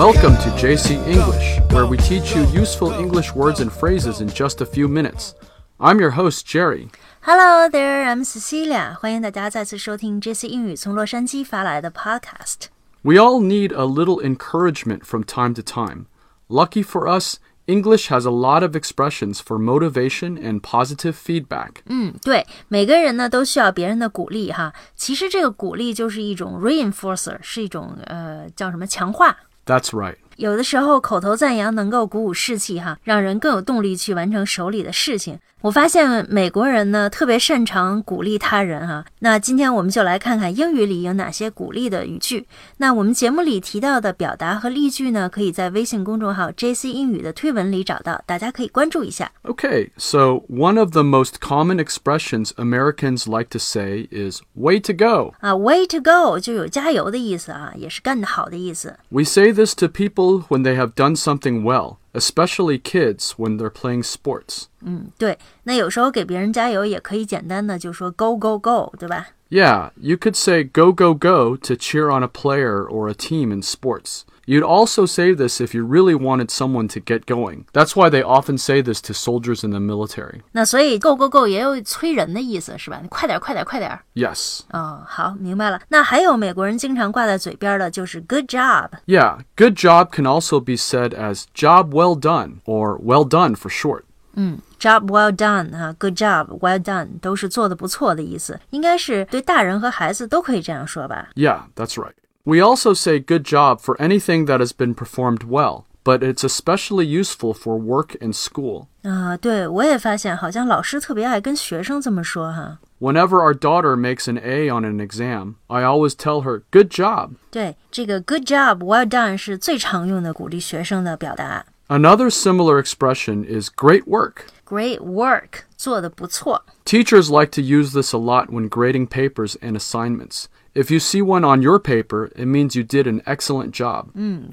Welcome to JC English, where we teach you useful English words and phrases in just a few minutes. I'm your host, Jerry. Hello there, I'm Cecilia. 欢迎大家再次收听 JC 英语从洛杉矶发来的 Podcast。 We all need a little encouragement from time to time. Lucky for us, English has a lot of expressions for motivation and positive feedback. 嗯，对，每个人呢都需要别人的鼓励哈。其实这个鼓励就是一种 reinforcer，是一种呃叫什么强化。 That's right. 有的时候口头赞扬能够鼓舞士气哈，让人更有动力去完成手里的事情。我发现美国人呢特别擅长鼓励他人哈。那今天我们就来看看英语里有哪些鼓励的语句。那我们节目里提到的表达和例句呢，可以在微信公众号 JC 英语的推文里找到，大家可以关注一下。 Okay, so one of the most common expressions Americans like to say is way to go. 啊，way to go 就有加油的意思啊，也是干得好的意思。 We say this to people when they have done something well, especially kids when they're playing sports. 嗯，对。那有时候给别人加油，也可以简单的就说 go go go，对吧？ Yeah, you could say go, go, go to cheer on a player or a team in sports. You'd also say this if you really wanted someone to get going. That's why they often say this to soldiers in the military. 那所以 go go go 也有催人的意思，是吧？你快点，快点，快点。 Yes. 哦，好，明白了。那还有美国人经常挂在嘴边的就是 good job。 Yeah, good job can also be said as job well done or well done for short. 嗯，job well done 啊，good job well done 都是做的不错的意思，应该是对大人和孩子都可以这样说吧？ Yeah, that's right. We also say good job for anything that has been performed well, but it's especially useful for work and school. 啊，对我也发现，好像老师特别爱跟学生这么说哈。 Whenever our daughter makes an A on an exam, I always tell her, good job. 对，这个 good job well done 是最常用的鼓励学生的表达。 Another similar expression is great work. Great work，做的不错。 Teachers like to use this a lot when grading papers and assignments. If you see one on your paper, it means you did an excellent job.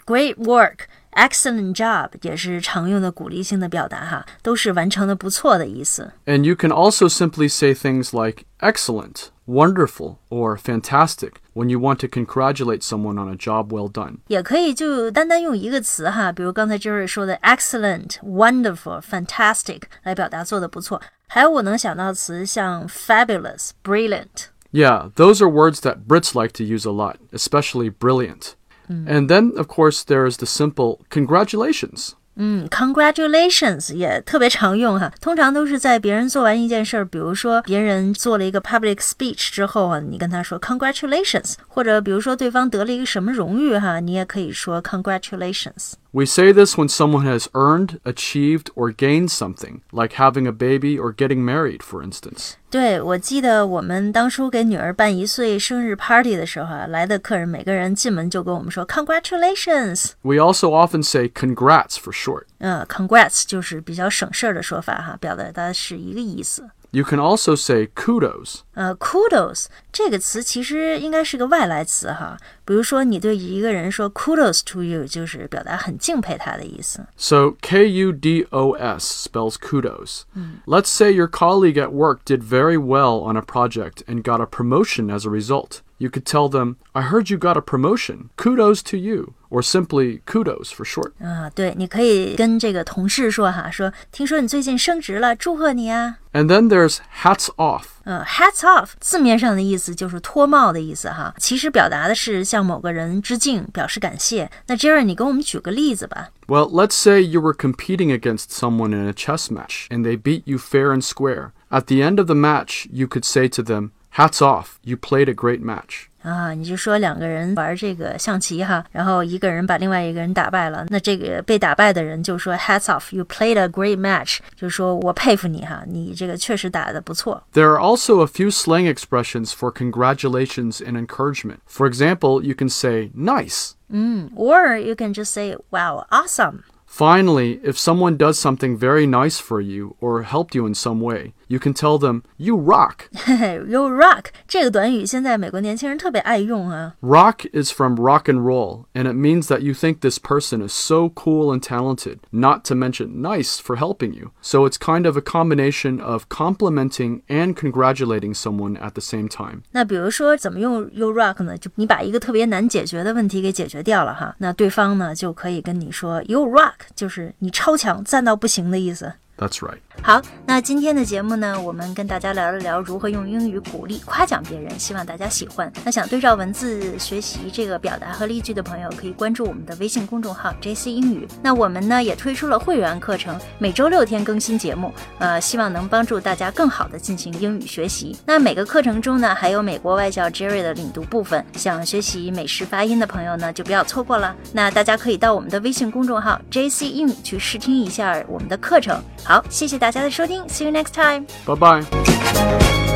Great work, excellent job 也是常用的鼓励性的表达哈，都是完成的不错的意思。 And you can also simply say things like excellent, wonderful, or fantastic when you want to congratulate someone on a job well done. 也可以就单单用一个词哈，比如刚才 Jerry 说的 excellent、wonderful、fantastic 来表达做的不错。还有我能想到的词像 fabulous、brilliant。 Yeah, those are words that Brits like to use a lot, especially brilliant. And then, of course, there is the simple congratulations. 嗯，congratulations 也特别常用哈，通常都是在别人做完一件事儿，比如说别人做了一个 public speech 之后啊，你跟他说 congratulations，或者比如说对方得了一个什么荣誉哈，你也可以说 congratulations。We say this when someone has earned, achieved, or gained something, like having a baby or getting married, for instance. 对，我记得我们当初给女儿办一岁生日 party 的时候啊，来的客人每个人进门就跟我们说 congratulations。 We also often say congrats for short. 嗯，congrats 就是比较省事儿的说法哈，表达的是一个意思。 You can also say kudos. 呃，kudos 这个词其实应该是个外来词哈。 比如说，你对一个人说 kudos to you，就是表达很敬佩他的意思。 So K U D O S spells kudos. Let's say your colleague at work did very well on a project and got a promotion as a result. You could tell them, I heard you got a promotion. Kudos to you. Or simply kudos for short. 啊，对，你可以跟这个同事说哈，说听说你最近升职了，祝贺你啊。 And then there's hats off. 呃，hats off 字面上的意思就是脱帽的意思哈，其实表达的是向某个人致敬，表示感谢。那 Jerry，你给我们举个例子吧。 Well, let's say you were competing against someone in a chess match and they beat you fair and square. At the end of the match, you could say to them, Hats off, you played a great match. 啊，你就说两个人玩这个象棋哈，然后一个人把另外一个人打败了，那这个被打败的人就说 Hats off，you played a great match，就说我佩服你哈，你这个确实打得不错。 There are also a few slang expressions for congratulations and encouragement. For example, you can say, nice. 嗯，or you can just say wow awesome。 Finally, if someone does something very nice for you or helped you in some way, You can tell them, You rock. 嘿嘿，You rock 这个短语现在美国年轻人特别爱用啊。 Rock is from rock and roll, and it means that you think this person is so cool and talented, not to mention nice for helping you. So it's kind of a combination of complimenting and congratulating someone at the same time. 那比如说怎么用 You rock 呢？就你把一个特别难解决的问题给解决掉了哈，那对方呢就可以跟你说 You rock，就是你超强，赞到不行的意思。 That's right. 好，那今天的节目呢，我们跟大家聊了聊如何用英语鼓励、夸奖别人，希望大家喜欢。那想对照文字学习这个表达和例句的朋友，可以关注我们的微信公众号 JC 英语。那我们呢也推出了会员课程，每周六天更新节目，呃，希望能帮助大家更好的进行英语学习。那每个课程中呢，还有美国外教 Jerry 的领读部分，想学习美式发音的朋友呢，就不要错过了。那大家可以到我们的微信公众号 JC 英语去试听一下我们的课程。好，谢谢大家的收听，See you next time。 Bye bye.